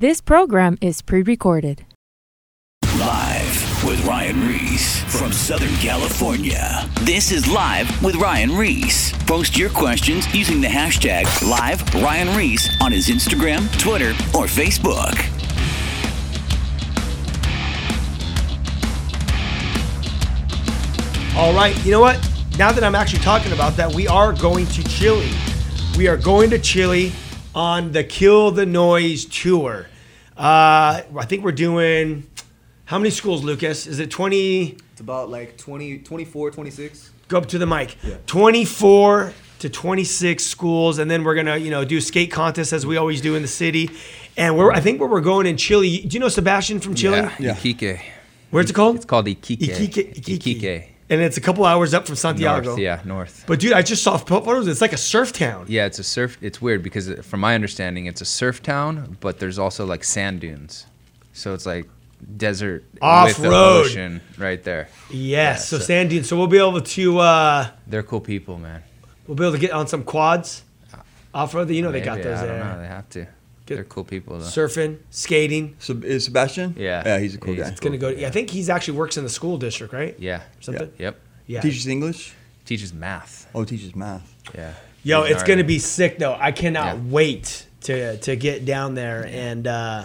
This program is pre recorded. Live with Ryan Ries from Southern California. This is Live with Ryan Ries. Post your questions using the hashtag Live Ryan Ries on his Instagram, Twitter, or Facebook. All right, you know what? Now that I'm actually talking about that, we are going to Chile. We are going to Chile on the Kill the Noise tour. Uh, I think we're doing how many schools, Lucas? Is it 20? It's about like 20, 24, 26. Go up to the mic. Yeah. 24 to 26 schools, and then we're gonna, you know, do skate contests as we always do in the city. And we're, I think, where we're going in Chile. Do you know Sebastian from Chile? Yeah, Iquique. Where's it called? It's called Iquique. Iquique. Iquique. Iquique. And it's a couple hours up from Santiago. North, yeah, north. But dude, I just saw photos. It's like a surf town. Yeah, it's a surf. It's weird because, uh, from my understanding, it's a surf town, but there's also like sand dunes, so it's like desert with the Off-road. ocean right there. Yes. Yeah, so, so- sand dunes. So we'll be able to uh, They're cool people, man. we'll be able to get on some quads, off road. You know they got Maybe, those I don't know. They have to. Get- They're cool people though. Surfing, skating. So is Sebastian? Yeah. Yeah, he's a cool He's guy. It's gonna go. Yeah, I think he's actually works in the school district, right? yeah. Something. Yep. Yeah. Teaches English. Teaches math. Oh, teaches math. Yeah. Yo, He's it's gonna gnarly. be sick though. I cannot Yeah. wait to to get down there and uh,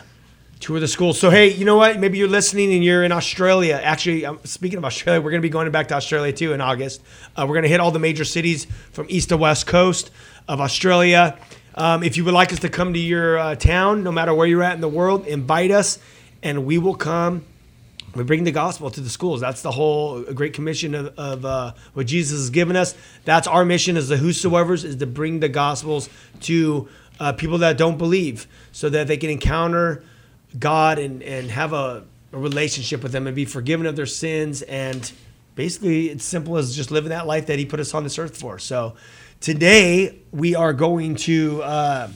tour the school. So hey, you know what? Maybe you're listening and you're in Australia. Actually, um, speaking of Australia, we're gonna be going back to Australia too in August. Uh, we're gonna hit all the major cities from east to west coast of Australia. Um, if you would like us to come to your uh, town, no matter where you're at in the world, invite us, and we will come we bring the gospel to the schools. That's the whole great commission of, of uh, what Jesus has given us. That's our mission as the whosoever's is to bring the gospels to uh, people that don't believe, so that they can encounter God and and have a, a relationship with Him and be forgiven of their sins. And basically, it's simple as just living that life that He put us on this earth for. So today we are going to. Uh,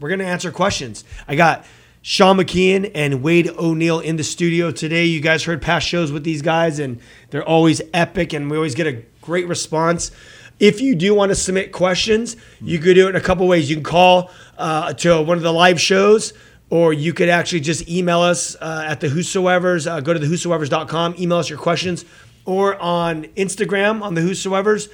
we're going to answer questions. I got Sean McKeon and Wade O'Neill in the studio today. You guys heard past shows with these guys, and they're always epic, and we always get a great response. If you do want to submit questions, you could do it in a couple ways. You can call uh, to one of the live shows, or you could actually just email us uh, at the Whosoever's. Uh, go to the Whosoever's.com, email us your questions, or on Instagram on the Whosoever's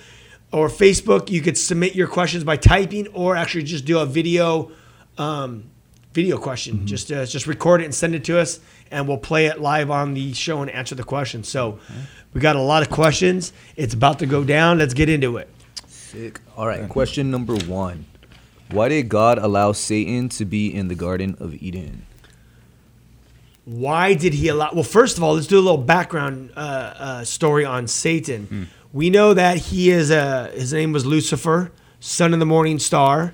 or Facebook. You could submit your questions by typing, or actually just do a video um, video question. Just uh, just record it and send it to us, and we'll play it live on the show and answer the questions. So we got a lot of questions. It's about to go down. Let's get into it. Sick. All right. Question number one. Why did God allow Satan to be in the Garden of Eden? Why did he allow? Well, first of all, let's do a little background uh, uh, story on Satan. We know that he is a his name was Lucifer, son of the morning star,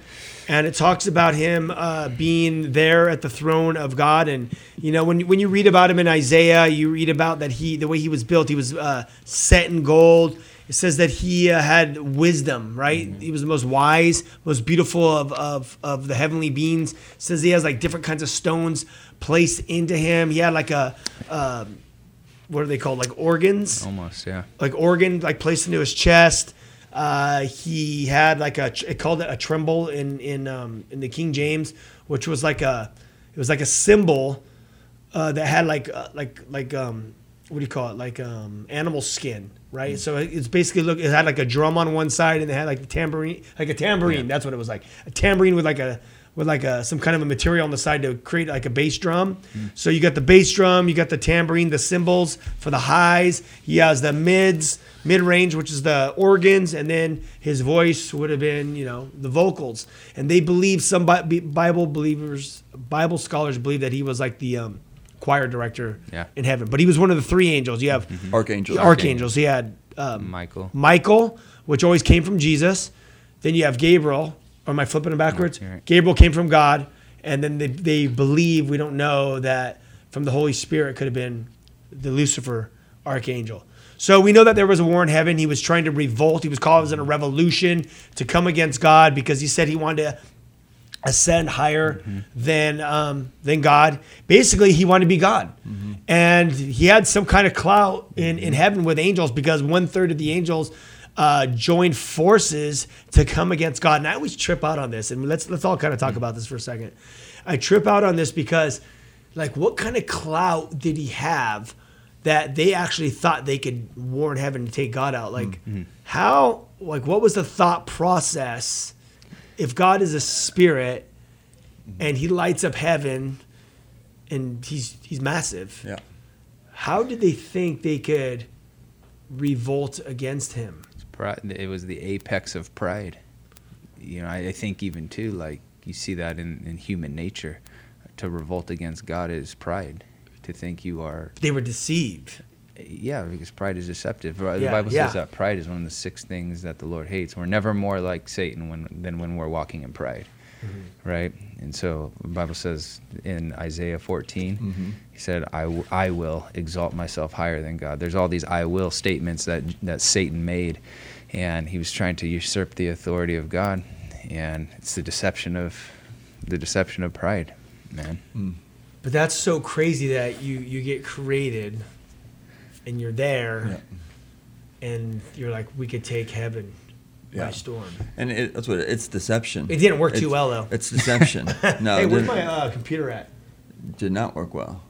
and it talks about him uh, being there at the throne of God. And you know, when when you read about him in Isaiah, you read about that he the way he was built, he was uh, set in gold. It says that he uh, had wisdom, right? He was the most wise, most beautiful of, of, of the heavenly beings. It says he has like different kinds of stones placed into him. He had like a, um, what are they called? Like organs, Almost. Yeah. like organ, like placed into his chest. Uh, he had like a, it called it a tremble in in um, in the King James, which was like a, it was like a symbol uh, that had like uh, like like um what do you call it like um animal skin right so it's basically look it had like a drum on one side and it had like a tambourine like a tambourine that's what it was like a tambourine with like a with like a some kind of a material on the side to create like a bass drum so you got the bass drum you got the tambourine the cymbals for the highs he has the mids mid range which is the organs and then his voice would have been you know the vocals and they believe some bible believers bible scholars believe that he was like the um choir director Yeah. in heaven. But he was one of the three angels. You have Archangel. the archangels. He had um, Michael. Michael, which always came from Jesus. Then you have Gabriel. Or am I flipping it backwards? right. Gabriel came from God. And then they, they believe, we don't know, that from the Holy Spirit could have been the Lucifer archangel. So we know that there was a war in heaven. He was trying to revolt. He was causing a revolution to come against God because he said he wanted to ascend higher mm-hmm. than um, than God. Basically, he wanted to be God, mm-hmm. and he had some kind of clout in in mm-hmm. heaven with angels because one third of the angels uh, joined forces to come against God. And I always trip out on this, and let's let's all kind of talk mm. about this for a second. I trip out on this because, like, what kind of clout did he have that they actually thought they could warn heaven to take God out? Like, mm, mm. how? Like, what was the thought process? If God is a spirit and he lights up heaven, and he's he's massive, Yeah. how did they think they could revolt against him? Pride, it was the apex of pride. You know, I, I think even too, like you see that in, in human nature, to revolt against God is pride. To think you are, They were deceived. yeah, because pride is deceptive. The Yeah, Bible yeah. says that pride is one of the six things that the Lord hates. We're never more like Satan when, than when we're walking in pride, Mm-hmm. right? And so the Bible says in Isaiah 14, Mm-hmm. he said, I, w- I will exalt myself higher than God. There's all these I will statements that, that Satan made, and he was trying to usurp the authority of God. And it's the deception of the deception of pride, man. But that's so crazy that you you get created, and you're there, and you're like, we could take heaven Yeah. by storm. And it, that's what it's deception. It didn't work too well, though. It's deception. No, hey, it where's my uh, computer at? did not work well.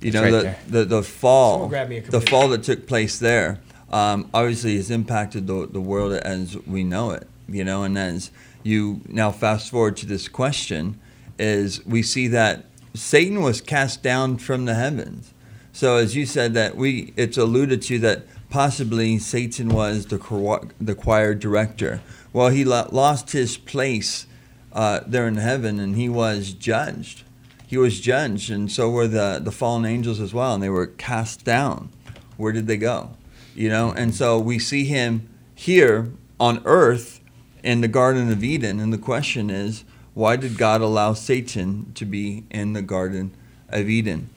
You It's know right the, there. the the fall grab me a the fall that took place there um, obviously has impacted the the world as we know it. You know, and as you now fast forward to this question, is we see that Satan was cast down from the heavens. So as you said that we it's alluded to that possibly Satan was the chor- the choir director. Well, he lo- lost his place uh, there in heaven, and he was judged. He was judged, and so were the the fallen angels as well, and they were cast down. Where did they go? You know, and so we see him here on earth in the Garden of Eden, and the question is, why did God allow Satan to be in the Garden of Eden?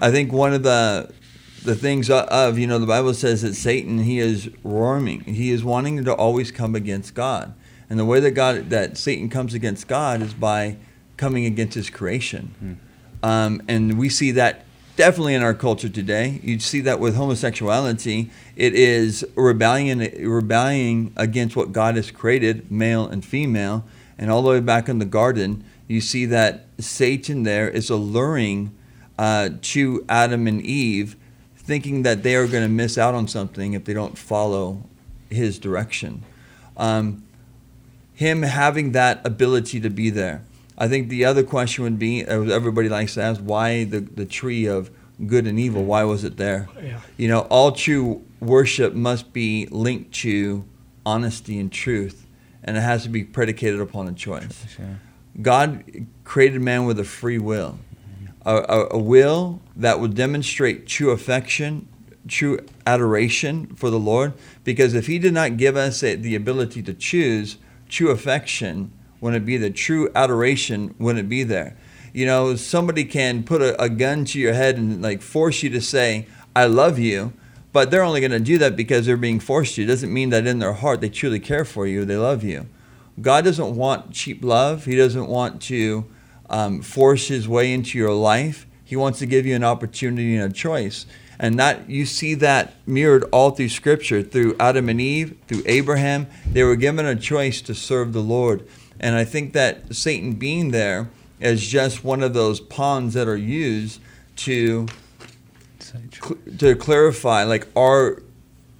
I think one of the the things of you know the Bible says that Satan he is roaring he is wanting to always come against God. And the way that God that Satan comes against God is by coming against his creation. Um, and we see that definitely in our culture today. You see that with homosexuality. It is rebellion rebelling against what God has created male and female. And all the way back in the garden you see that Satan there is alluring uh, to Adam and Eve, thinking that they are going to miss out on something if they don't follow his direction. Um, him having that ability to be there. I think the other question would be uh, everybody likes to ask why the, the tree of good and evil, why was it there? Yeah. You know, all true worship must be linked to honesty and truth, and it has to be predicated upon a choice. Yeah. God created man with a free will, a, a, a will that would demonstrate true affection, true adoration for the Lord. Because if He did not give us a, the ability to choose, true affection wouldn't be there. True adoration wouldn't be there. You know, somebody can put a, a gun to your head and like force you to say, "I love you." But they're only going to do that because they're being forced to. It doesn't mean that in their heart they truly care for you, they love you. God doesn't want cheap love. He doesn't want to um, force his way into your life. He wants to give you an opportunity and a choice. And that you see that mirrored all through Scripture, through Adam and Eve, through Abraham. They were given a choice to serve the Lord. And I think that Satan being there is just one of those pawns that are used to cl- to clarify like our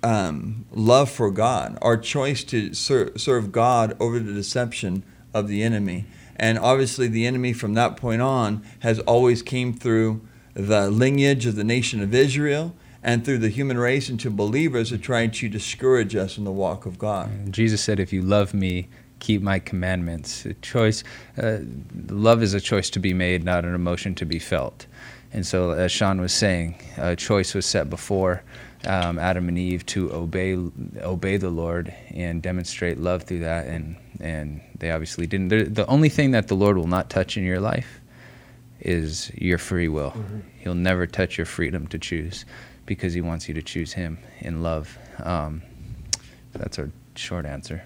um, love for God, our choice to ser- serve God over the deception of the enemy. And obviously, the enemy from that point on has always came through the lineage of the nation of Israel and through the human race into believers who trying to discourage us in the walk of God. Jesus said, "If you love me, keep my commandments." A choice, uh, love is a choice to be made, not an emotion to be felt. And so, as Sean was saying, a choice was set before um, Adam and Eve to obey obey the Lord and demonstrate love through that, and and they obviously didn't. The, the only thing that the Lord will not touch in your life is your free will. He'll never touch your freedom to choose because He wants you to choose Him in love. Um, that's our short answer.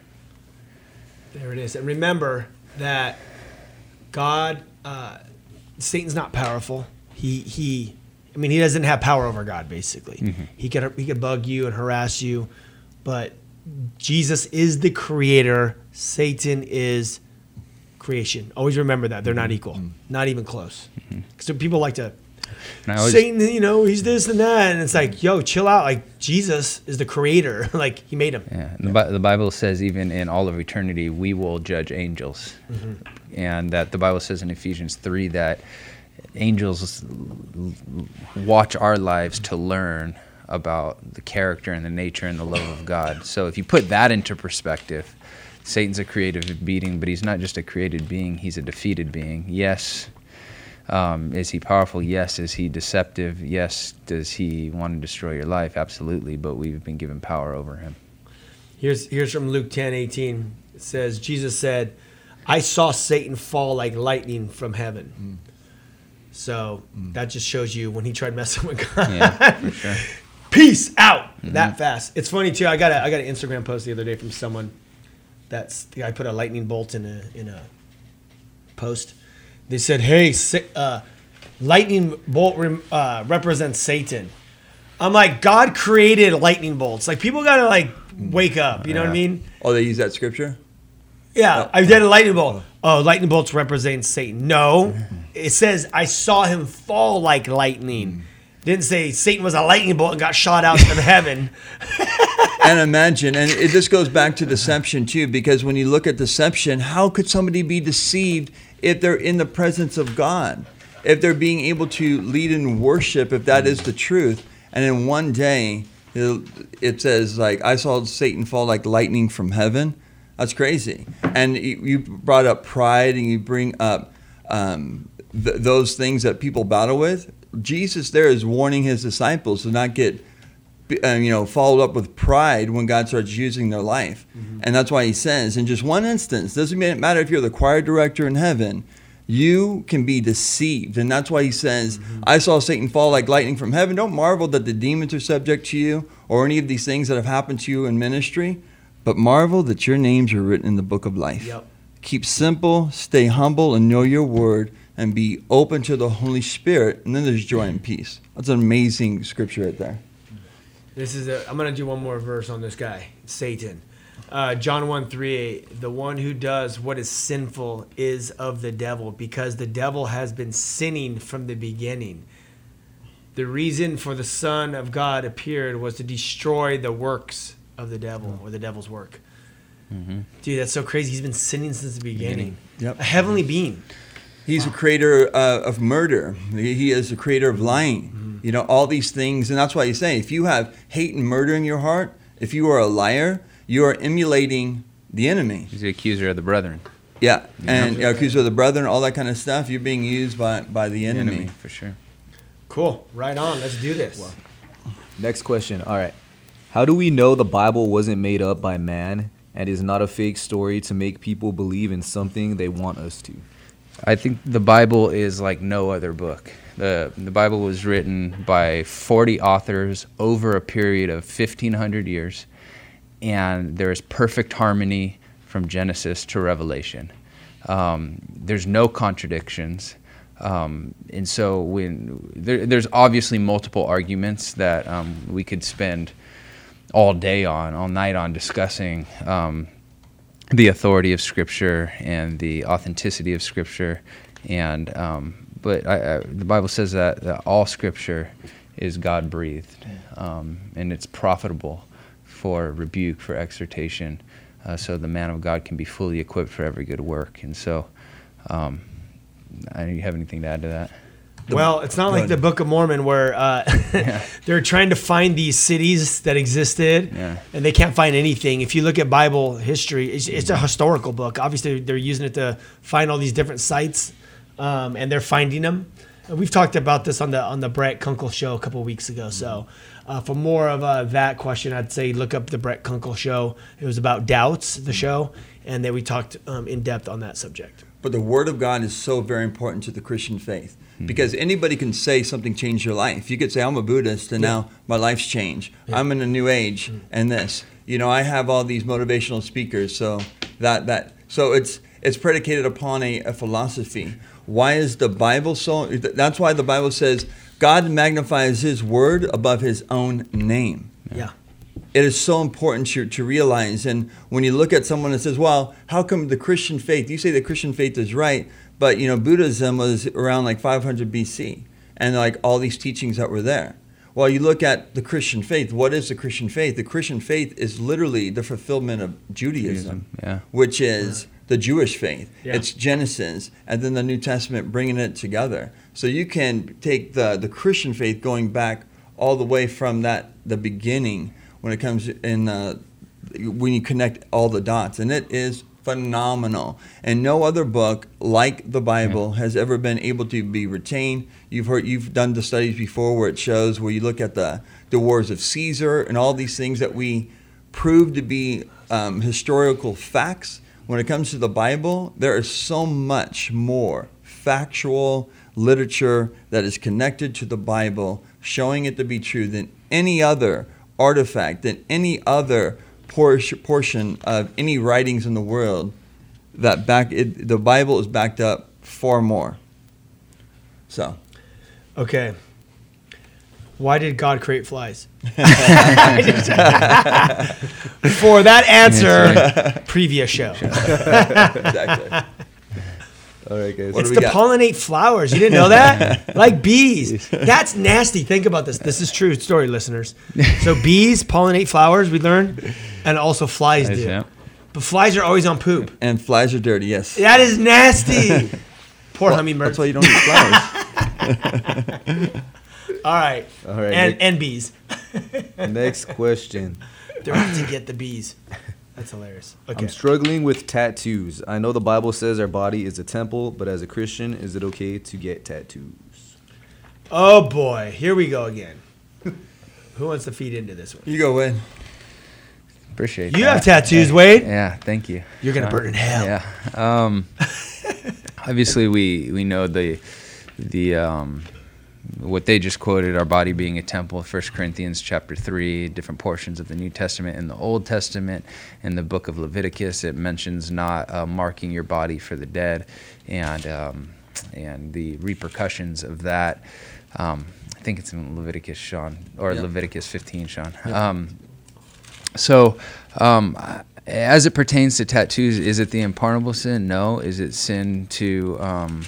There it is. And remember that God, uh, Satan's not powerful. He he, I mean, he doesn't have power over God. Basically, mm-hmm. he could he could bug you and harass you, but Jesus is the creator. Satan is creation. Always remember that they're not mm-hmm. equal, mm-hmm. not even close. So people like to always, Satan, you know, he's this and that, and it's like, yo, chill out. Like Jesus is the creator. like he made him. Yeah, the, Bi- the Bible says even in all of eternity we will judge angels, and that the Bible says in Ephesians three that angels watch our lives to learn about the character and the nature and the love of God. So if you put that into perspective, Satan's a creative being, but he's not just a created being; he's a defeated being. Yes. Um, is he powerful? Yes. Is he deceptive? Yes. Does he want to destroy your life? Absolutely. But we've been given power over him. Here's here's from Luke 10, 18. It says, Jesus said, I saw Satan fall like lightning from heaven. So that just shows you when he tried messing with God. Yeah, for sure. Peace out that fast. It's funny too. I got a I got an Instagram post the other day from someone that's the guy put a lightning bolt in a in a post. They said, "Hey, uh, lightning bolt rem- uh, represents Satan." I'm like, God created lightning bolts. Like people gotta like wake up. You know what I mean? Oh, they use that scripture? Yeah, I did a lightning bolt. Oh, lightning bolts represent Satan. No, it says I saw him fall like lightning. Didn't say Satan was a lightning bolt and got shot out of heaven. and imagine, and it just goes back to deception too, because when you look at deception, how could somebody be deceived if they're in the presence of God? If they're being able to lead in worship, if that is the truth, and in one day it says like I saw Satan fall like lightning from heaven. That's crazy. And you brought up pride, and you bring up um, th- those things that people battle with. Jesus there is warning his disciples to not get um, you know, followed up with pride when God starts using their life. And that's why he says, in just one instance, doesn't matter if you're the choir director in heaven, you can be deceived. And that's why he says, I saw Satan fall like lightning from heaven. Don't marvel that the demons are subject to you or any of these things that have happened to you in ministry, but marvel that your names are written in the book of life. Yep. Keep simple, stay humble, and know your word, and be open to the Holy Spirit. And then there's joy and peace. That's an amazing scripture right there. This is a, I'm gonna do one more verse on this guy, Satan. Uh, John 1 3 8, the one who does what is sinful is of the devil, because the devil has been sinning from the beginning. The reason for the Son of God appeared was to destroy the works of the devil or the devil's work. Dude, that's so crazy. He's been sinning since the beginning. Yep. A heavenly being. He's a creator uh, of murder. He he is a creator of lying. You know, all these things. And that's why he's saying if you have hate and murder in your heart, if you are a liar, you are emulating the enemy. He's the accuser of the brethren. Yeah. And yeah. accuser of the brethren, all that kind of stuff, you're being used by, by the The enemy. enemy, for sure. Cool. Right on. Let's do this. Next question. All right. How do we know the Bible wasn't made up by man and is not a fake story to make people believe in something they want us to? I think the Bible is like no other book. The, the Bible was written by 40 authors over a period of 1,500 years, and there is perfect harmony from Genesis to Revelation. Um, there's no contradictions. Um, and so when there, there's obviously multiple arguments that um, we could spend all day on, all night on discussing um, the authority of Scripture and the authenticity of Scripture, and um, but I, I, the Bible says that, that all Scripture is God breathed, um, and it's profitable for rebuke, for exhortation, uh, so the man of God can be fully equipped for every good work. And so, um, I don't you have anything to add to that? Well, it's not like the Book of Mormon where uh, they're trying to find these cities that existed, Yeah. and they can't find anything. If you look at Bible history, it's, it's a historical book. Obviously, they're using it to find all these different sites, um, and they're finding them. And we've talked about this on the on the Brett Kunkle show a couple weeks ago. So, uh, for more of uh, that question, I'd say look up the Brett Kunkle show. It was about doubts, the show, and then we talked um, in depth on that subject. But the Word of God is so very important to the Christian faith hmm. because anybody can say something changed your life. You could say, I'm a Buddhist and now my life's changed. I'm in a new age hmm. and this. You know, I have all these motivational speakers. So that, that, so it's, it's predicated upon a, a philosophy. Why is the Bible so? That's why the Bible says God magnifies His word above His own name. Yeah. It is so important to, to realize. And when you look at someone that says, well, how come the Christian faith, you say the Christian faith is right, but you know, Buddhism was around like 500 BC and like all these teachings that were there. Well, you look at the Christian faith. What is the Christian faith? The Christian faith is literally the fulfillment of Judaism, Judaism, yeah. which is the Jewish faith. Yeah. It's Genesis, and then the New Testament bringing it together. So you can take the the Christian faith going back all the way from that the beginning when it comes in uh, when you connect all the dots, and it is phenomenal. And no other book like the Bible has ever been able to be retained. You've heard you've done the studies before where it shows where you look at the the wars of Caesar and all these things that we prove to be um, historical facts. When it comes to the Bible, there is so much more factual literature that is connected to the Bible, showing it to be true than any other artifact, than any other por- portion of any writings in the world. That back, it, the Bible is backed up far more. So, Okay. Why did God create flies? For that answer, previous show. exactly. All right, guys. What It's do to got? pollinate flowers. You didn't know that? like bees. That's nasty. Think about this. This is true story, listeners. So bees pollinate flowers, we learned, and also flies do. Yeah. But flies are always on poop. and flies are dirty. Yes. That is nasty. Poor hummingbirds. That's why you don't eat flowers. All right. All right, And Nick. and bees. Next question. They're out to get the bees. That's hilarious. Okay. I'm struggling with tattoos. I know the Bible says our body is a temple, but as a Christian, is it okay to get tattoos? oh boy, here we go again. Who wants to feed into this one? you go, Wade. Appreciate it. You that. have tattoos, Wade. Yeah, thank you. You're gonna Uh, burn in hell. Yeah. Um, obviously, we we know the the um, what they just quoted, our body being a temple. First Corinthians chapter three, different portions of the New Testament and the Old Testament. In the book of Leviticus, it mentions not uh, marking your body for the dead, and um, and the repercussions of that. Um, I think it's in Leviticus, Sean, or Yeah. Leviticus 15, Sean. Um, so, um, as it pertains to tattoos, is it the unpardonable sin? No. Is it sin to um,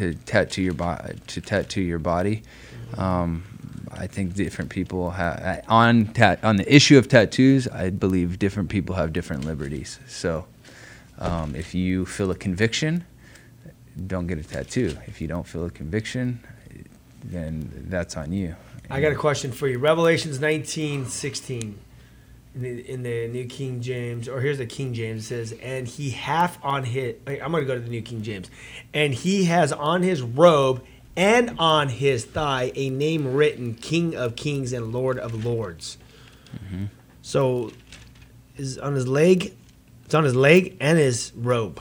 to tattoo your body to tattoo your body? Um, I think different people have on on the issue of tattoos. I believe different people have different liberties. So, um, if you feel a conviction, don't get a tattoo. If you don't feel a conviction, then that's on you. I got a question for you. Revelations 19, 16. In the, in the New King James, or here's the King James, it says, And he hath on his, I'm going to go to the New King James. And he has on his robe and on his thigh a name written, King of Kings and Lord of Lords. Mm-hmm. So, is on his leg, it's on his leg and his robe.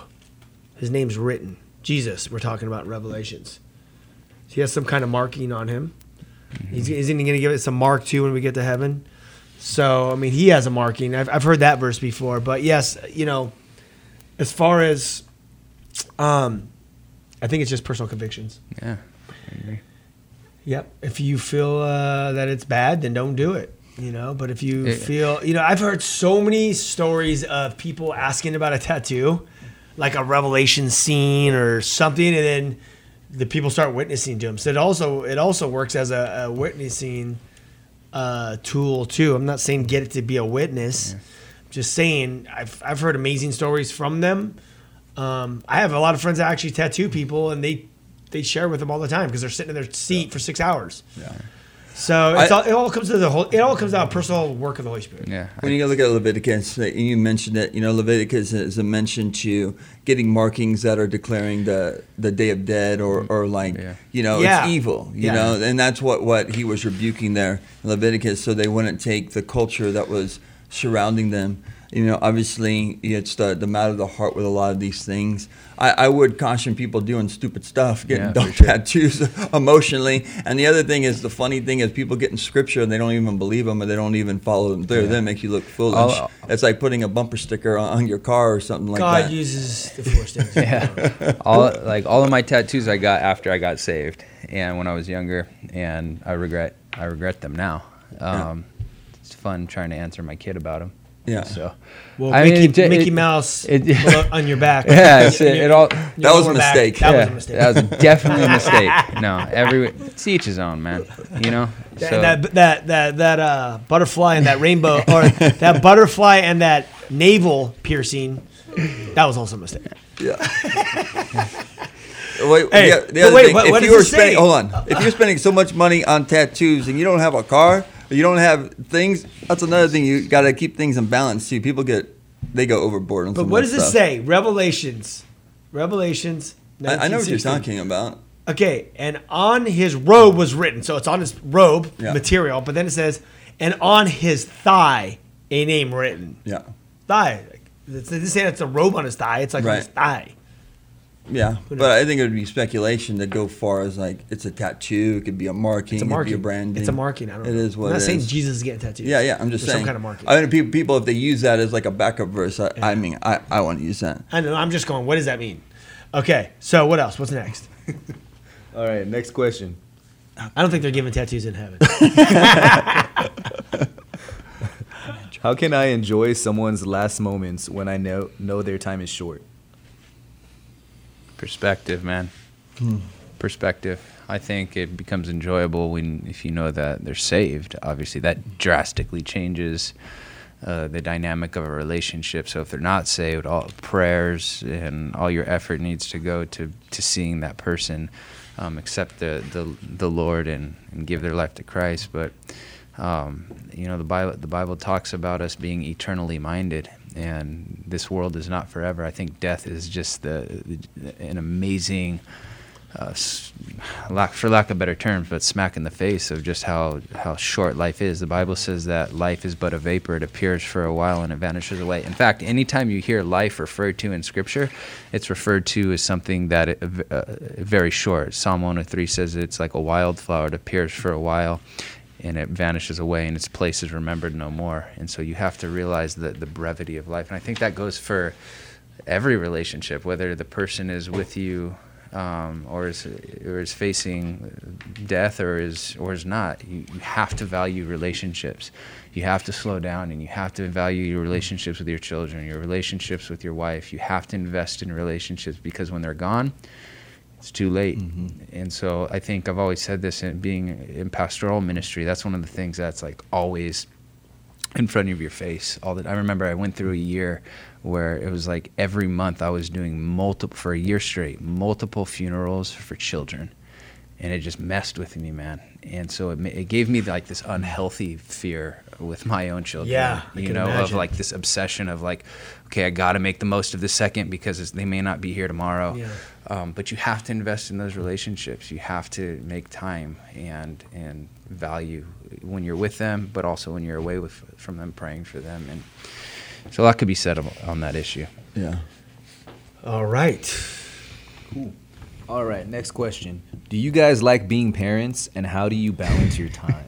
His name's written. Jesus, we're talking about Revelations. So he has some kind of marking on him. He's, mm-hmm. isn't he going to give it some mark too when we get to heaven? So, I mean, he has a marking. I've, I've heard that verse before. But yes, you know, as far as, um, I think it's just personal convictions. Yeah. Yep. If you feel uh, that it's bad, then don't do it. You know, but if you Yeah. feel, you know, I've heard so many stories of people asking about a tattoo, like a revelation scene or something, and then the people start witnessing to them. So it also it also works as a, a witnessing uh, tool too. I'm not saying get it to be a witness. Just saying I've I've heard amazing stories from them. Um, I have a lot of friends that actually tattoo people, and they they share with them all the time because they're sitting in their seat for six hours. Yeah. So it's I- all, it all comes to the whole. It all comes out of personal work of the Holy Spirit. Yeah. When you look at Leviticus, you mentioned that you know Leviticus is a mention to getting markings that are declaring the the Day of Dead or or like Yeah. you know Yeah. it's evil, you Yeah. know, and that's what what he was rebuking there in Leviticus, so they wouldn't take the culture that was surrounding them. You know, obviously it's the the matter of the heart with a lot of these things. I, I would caution people doing stupid stuff, getting Yeah, dumb sure. tattoos emotionally. And the other thing is the funny thing is people get in scripture and they don't even believe them and they don't even follow them through. That makes you look foolish. I'll- it's like putting a bumper sticker on, on your car or something like God that. God uses the force things. yeah. all like all of my tattoos I got after I got saved, and when I was younger, and I regret I regret them now. Um, it's fun trying to answer my kid about them. Yeah. So, Well, I Mickey, mean, it- Mickey it- Mouse it- below- on your back. Yeah, it's- Your- it all- That was a lower back. mistake. That was a mistake. That was definitely a mistake. No, every it's each his own, man. You know. That, So that that that that uh, butterfly and that rainbow, or that butterfly and that navel piercing, that was also a mistake. Yeah. Wait, Hey, yeah, the other wait, thing, what- if what you does were spending, hold on, if you're spending so much money on tattoos and you don't have a car, or you don't have things, that's another thing. You got to keep things in balance too. People get, they go overboard on But what does it stuff. say? Revelations, Revelations. I, I know what you're talking about. Okay, and on his robe was written, so it's on his robe Yeah. material, but then it says, and on his thigh a name written. Yeah, Thigh. It's, it's saying it's a robe on his thigh. It's like on his thigh. Yeah. But I think it would be speculation to go far as like it's a tattoo, it could be a marking, It's a it could marking. be a branding. It's a marking. I don't It know. is what I'm not it saying is. Jesus is getting tattoos. Yeah, yeah. I'm just There's saying. some kind of marking. I mean, people, people, if they use that as like a backup verse, I, I mean, I, I want to use that. I know. I'm just going. What does that mean? Okay. So what else? What's next? All right, next question. I don't think they're giving tattoos in heaven. How can I enjoy someone's last moments when I know know their time is short? Perspective, man. Perspective. I think it becomes enjoyable when if you know that they're saved. Obviously, that drastically changes uh, the dynamic of a relationship. So if they're not saved, all prayers and all your effort needs to go to to seeing that person um, accept the, the the Lord and, and give their life to Christ. But um, you know the Bible the Bible talks about us being eternally minded, and this world is not forever. I think death is just the, an amazing, uh, lack for lack of better terms, but smack in the face of just how how short life is. The Bible says that life is but a vapor; it appears for a while and it vanishes away. In fact, anytime you hear life referred to in Scripture, it's referred to as something that it, uh, very short. Psalm 103 says it's like a wildflower; it appears for a while and it vanishes away and its place is remembered no more. And so you have to realize the, the brevity of life. And I think that goes for every relationship, whether the person is with you um, or is or is facing death or is or is not. You, you have to value relationships. You have to slow down and you have to value your relationships with your children, your relationships with your wife. You have to invest in relationships because when they're gone, it's too late. Mm-hmm. And so I think I've always said this in being in pastoral ministry. That's one of the things that's like always in front of your face. All that I remember, I went through a year where it was like every month I was doing multiple for a year straight, multiple funerals for children, and it just messed with me, man. And so it, it gave me like this unhealthy fear with my own children. Yeah, you can know, of like this obsession of like, okay, I got to make the most of this second because they may not be here tomorrow. Yeah. Um, but you have to invest in those relationships. You have to make time and and value when you're with them, but also when you're away with from them, praying for them, and so a lot could be said on that issue. Yeah. All right. All right, next question. Do you guys like being parents and how do you balance your time?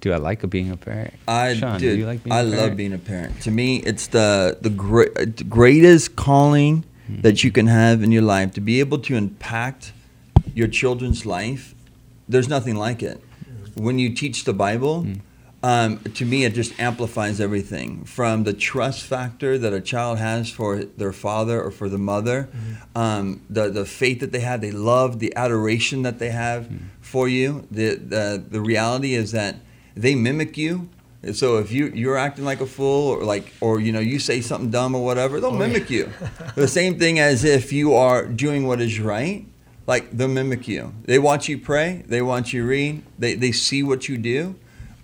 Do I like being a parent? I Sean, did. do you like being I a love being a parent. To me, it's the the great, greatest calling Hmm. that you can have in your life to be able to impact your children's life. There's nothing like it. When you teach the Bible, Hmm. Um, to me, it just amplifies everything from the trust factor that a child has for their father or for the mother, um, the the faith that they have, they love, the adoration that they have for you. The, the the reality is that they mimic you. And So if you you're acting like a fool or like or you know you say something dumb or whatever, they'll mimic you. the same thing as if you are doing what is right, like they'll mimic you. They watch you pray, they watch you read, they they see what you do.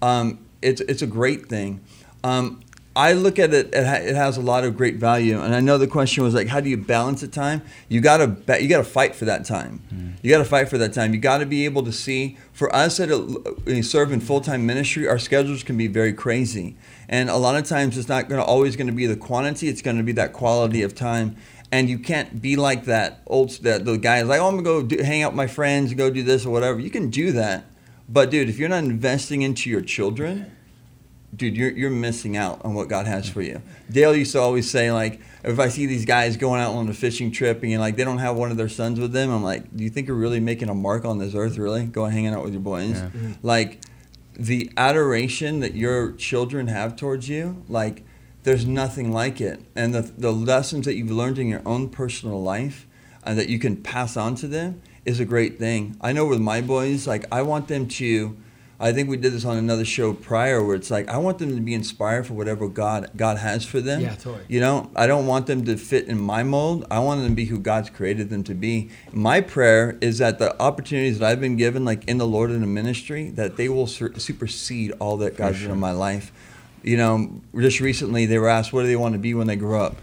Um, it's it's a great thing. Um, I look at it; it, ha- it has a lot of great value. And I know the question was like, how do you balance the time? You gotta ba- you gotta fight for that time. You gotta fight for that time. You gotta be able to see. For us that serve in full time ministry, our schedules can be very crazy, and a lot of times it's not gonna always gonna be the quantity. It's gonna be that quality of time. And you can't be like that old that the guy is like, oh, I'm gonna go do, hang out with my friends, go do this or whatever. You can do that, but dude, if you're not investing into your children, dude, you're, you're missing out on what God has for you. Dale used to always say, like, if I see these guys going out on a fishing trip and like they don't have one of their sons with them, I'm like, do you think you're really making a mark on this earth? Really, going hanging out with your boys? Yeah. Like, the adoration that your children have towards you, like there's nothing like it. And the, the lessons that you've learned in your own personal life uh, that you can pass on to them is a great thing. I know with my boys, like I want them to I think we did this on another show prior where it's like I want them to be inspired for whatever God God has for them. Yeah, totally. You know, I don't want them to fit in my mold. I want them to be who God's created them to be. My prayer is that the opportunities that I've been given, like in the Lord and the ministry, that they will sur- supersede all that God's done in my life. You know, just recently they were asked, what do they want to be when they grow up?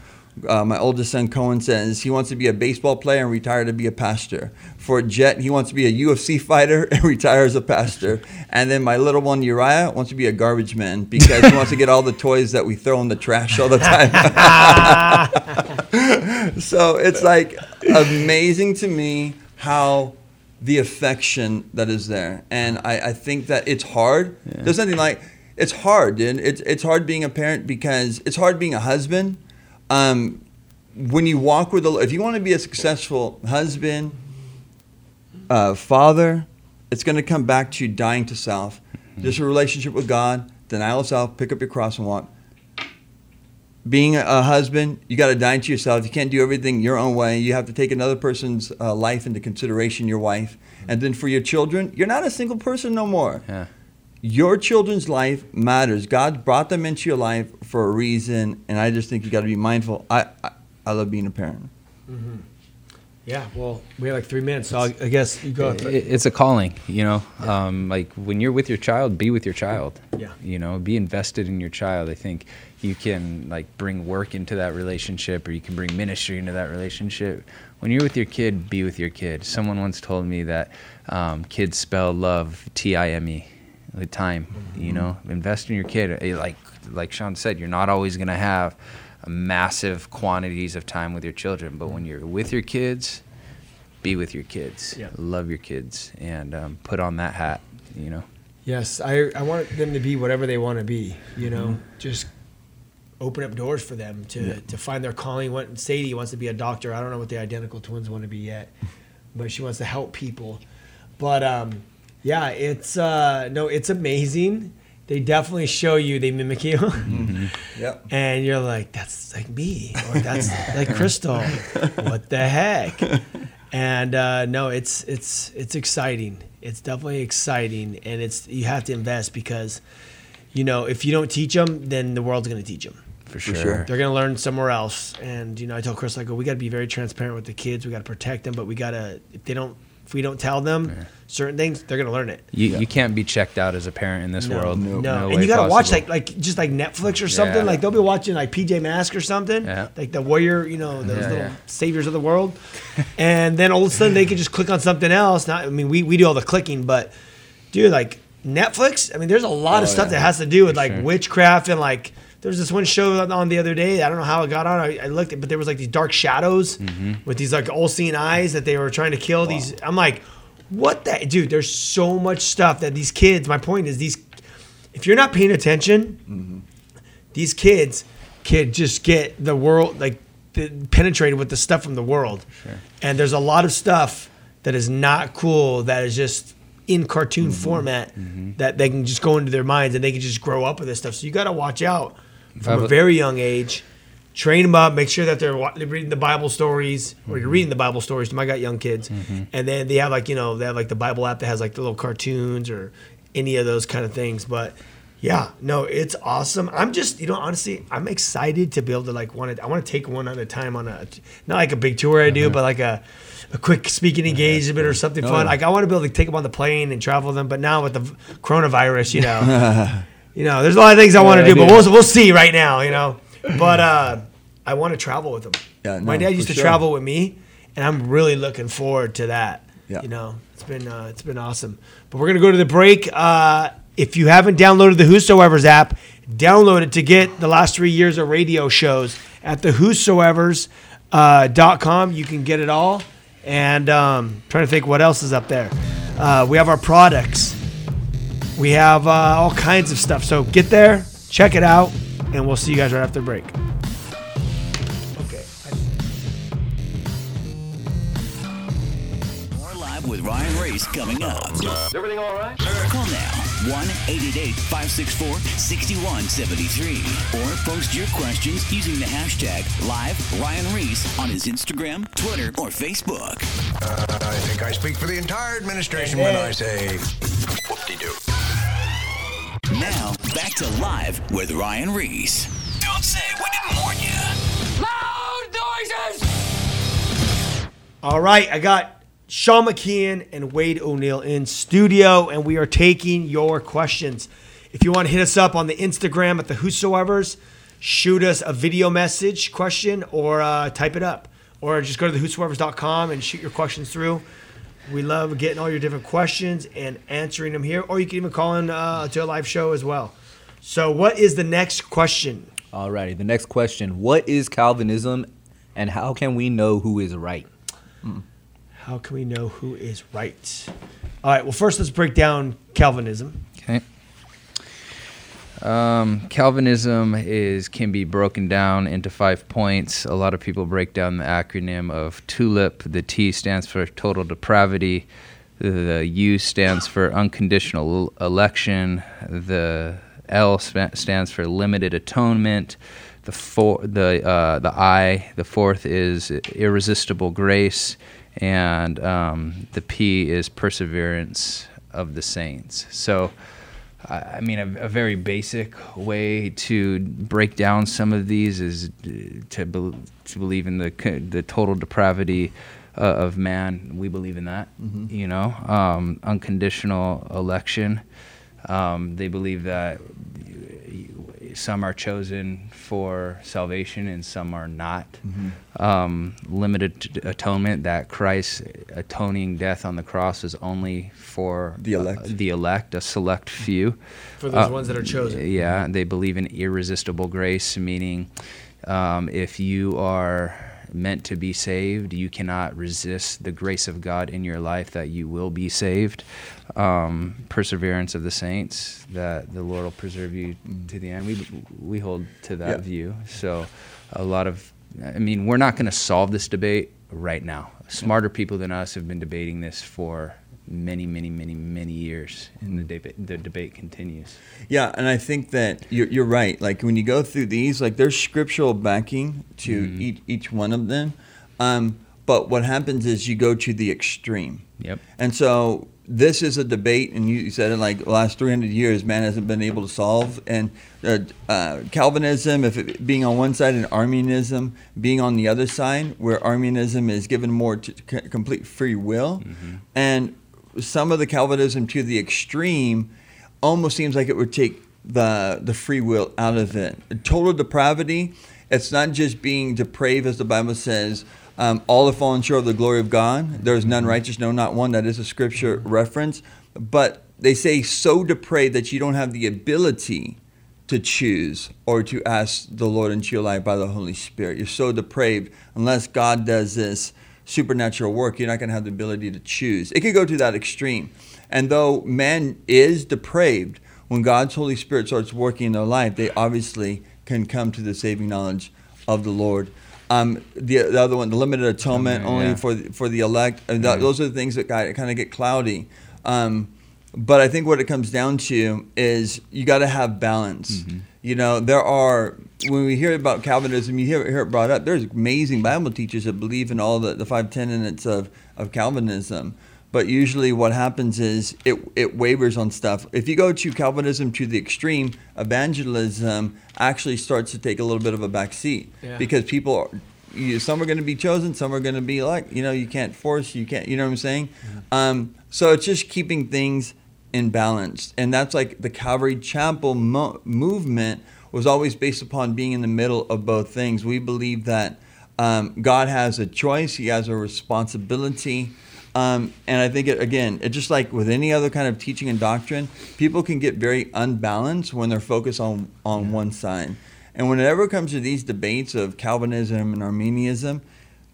Uh, my oldest son Cohen says he wants to be a baseball player and retire to be a pastor. For Jet, he wants to be a UFC fighter and retire as a pastor. And then my little one Uriah wants to be a garbage man because he wants to get all the toys that we throw in the trash all the time. so it's like amazing to me how the affection that is there. And I, I think that it's hard. There's nothing like it's hard, dude. It's it's hard being a parent because it's hard being a husband. Um, when you walk with the, Lord, if you want to be a successful husband, uh, father, it's going to come back to you dying to self. Just a relationship with God, denial of self, pick up your cross and walk. Being a, husband, you got to die to yourself. You can't do everything your own way. You have to take another person's uh, life into consideration, your wife. And then for your children, you're not a single person no more. Yeah. Your children's life matters. God brought them into your life for a reason, and I just think you got to be mindful. I, I I love being a parent. Yeah, well, we have like three minutes, so I I guess you go. It- it's a calling you know um, like when you're with your child be with your child Yeah. you know be invested in your child i think you can like bring work into that relationship or you can bring ministry into that relationship when you're with your kid be with your kid someone once told me that um, kids spell love t-i-m-e with time you know invest in your kid Eh, like like sean said you're not always going to have massive quantities of time with your children but when you're with your kids be with your kids, Yeah. love your kids, and um, put on that hat. You know, Yes, I, I want them to be whatever they want to be. You know, just open up doors for them to, to find their calling. What Sadie wants to be a doctor. I don't know what the identical twins want to be yet, but she wants to help people. But um, yeah, it's uh, no, it's amazing. They definitely show you. They mimic you. Yep. and you're like, that's like me, or that's like Crystal. What the heck? And uh, no, it's it's it's exciting. It's definitely exciting, and it's you have to invest because, you know, if you don't teach them, then the world's gonna teach them. for sure. sure. They're gonna learn somewhere else. And you know, I tell Chris, I go, we got to be very transparent with the kids. We got to protect them, but we gotta if they don't, if we don't tell them certain things, they're gonna learn it. You, you can't be checked out as a parent in this No, world. no, No, and you gotta watch like like just like Netflix or something. Yeah. Like they'll be watching like PJ Mask or something, Yeah. like the warrior, you know, those Yeah, little yeah. saviors of the world. and then all of a sudden they could just click on something else. Not, I mean, we we do all the clicking, but dude, like Netflix. I mean, there's a lot of Oh, stuff yeah. that has to do with like sure. witchcraft and like. There's this one show on the other day. I don't know how it got on. I, I looked, at, but there was like these dark shadows Mm-hmm. with these like all-seeing eyes that they were trying to kill. These, I'm like, what the dude? There's so much stuff that these kids. My point is these if you're not paying attention, mm-hmm. these kids could just get the world like the, penetrated with the stuff from the world. And there's a lot of stuff that is not cool that is just in cartoon mm-hmm. format mm-hmm. that they can just go into their minds and they can just grow up with this stuff. So you got to watch out from a very young age. Train them up. Make sure that they're, they're reading the Bible stories, or you're mm-hmm. reading the Bible stories. To my got young kids, mm-hmm. and then they have like you know they have like the Bible app that has like the little cartoons or any of those kind of things. But yeah, no, it's awesome. I'm just, you know, honestly, I'm excited to be able to like want to. I want to take one at a time on a, not like a big tour I do, uh-huh. but like a, a quick speaking engagement or something oh, fun. Like I want to be able to take them on the plane and travel them. But now with the coronavirus, you know, you know, there's a lot of things I want to do, but we'll we'll see right now, you know. But uh, I want to travel with them. Yeah, My dad used to sure. travel with me, and I'm really looking forward to that. Yeah. You know, it's been uh, it's been awesome. But we're gonna go to the break. Uh, if you haven't downloaded the Whosoever's app, download it to get the last three years of radio shows at the Whosoever's uh, dot com. You can get it all. And um, trying to think what else is up there. Uh, we have our products. We have uh, all kinds of stuff. So get there, check it out, and we'll see you guys right after the break. Okay. More live with Ryan Ryan Ries coming up. Is everything all right? Call now 1 888 564 6173 or post your questions using the hashtag live Ryan Ries on his Instagram, Twitter, or Facebook. I think I speak for the entire administration when I say whoop-de-doo. Now, back to live with Ryan Ries. Don't say we didn't warn you. All right, I got Sean McKeon and Wade O'Neill in studio, and we are taking your questions. If you want to hit us up on the Instagram at the Whosoevers, shoot us a video message question or uh, type it up, or just go to the Whosoevers.com and shoot your questions through. We love getting all your different questions and answering them here, or you can even call in uh, to a live show as well. So, what is the next question? Alrighty, the next question. What is Calvinism and how can we know who is right? How can we know who is right? All right, well, first let's break down Calvinism. Um, Calvinism is can be broken down into five points. A lot of people break down the acronym of TULIP. The T stands for total depravity. The U stands for unconditional election. The L stands for limited atonement. The four, the uh, the I, the fourth is irresistible grace, and um, the P is perseverance of the saints. So. I mean, a, a very basic way to break down some of these is uh, to bel to believe in the the total depravity uh, of man. We believe in that. You know, um, unconditional election. Um, they believe that some are chosen for salvation and some are not. Um, limited t- atonement that Christ's atoning death on the cross is only for The elect. uh, the elect, a select few. For those Uh, ones that are chosen. Yeah, they believe in irresistible grace, meaning um, if you are meant to be saved, you cannot resist the grace of God in your life that you will be saved. Um, perseverance of the saints, that the Lord will preserve you to the end. We, we hold to that Yeah. view. So, a lot of, I mean, we're not going to solve this debate right now. Smarter people than us have been debating this for many, many, many, many years, and the debate the debate continues. Yeah, and I think that you're, you're right. Like when you go through these, like there's scriptural backing to each, each one of them. Um, but what happens is you go to the extreme. Yep. And so this is a debate, and you said in like the last 300 years, man hasn't been able to solve. And uh, uh, Calvinism, if it being on one side, and Arminianism being on the other side, where Arminianism is given more to c- complete free will, and some of the Calvinism to the extreme almost seems like it would take the the free will out of it. Total depravity. It's not just being depraved, as the Bible says. Um, all have fallen short of the glory of God. There is none righteous, no, not one. That is a scripture reference. But they say so depraved that you don't have the ability to choose or to ask the Lord into your life by the Holy Spirit. You're so depraved unless God does this supernatural work, you're not going to have the ability to choose. It could go to that extreme. And though man is depraved, when God's Holy Spirit starts working in their life, they obviously can come to the saving knowledge of the Lord. Um, the, the other one, the limited atonement, Atonement, only yeah. for the, for the elect. That, those are the things that kind of get cloudy. Um, but I think what it comes down to is you got to have balance. Mm-hmm. You know, there are when we hear about Calvinism, you hear, hear it brought up. There's amazing Bible teachers that believe in all the, the five tenets of, of Calvinism. But usually, what happens is it it wavers on stuff. If you go to Calvinism to the extreme, evangelism actually starts to take a little bit of a back seat Yeah. because people are, you, some are going to be chosen, some are going to be like, you know, you can't force, you can't, you know what I'm saying? Um, so it's just keeping things in balance. And that's like the Calvary Chapel mo- movement was always based upon being in the middle of both things. We believe that um, God has a choice, He has a responsibility. Um, and I think, it, again, it just like with any other kind of teaching and doctrine, people can get very unbalanced when they're focused on, on one side. And whenever it comes to these debates of Calvinism and Arminianism,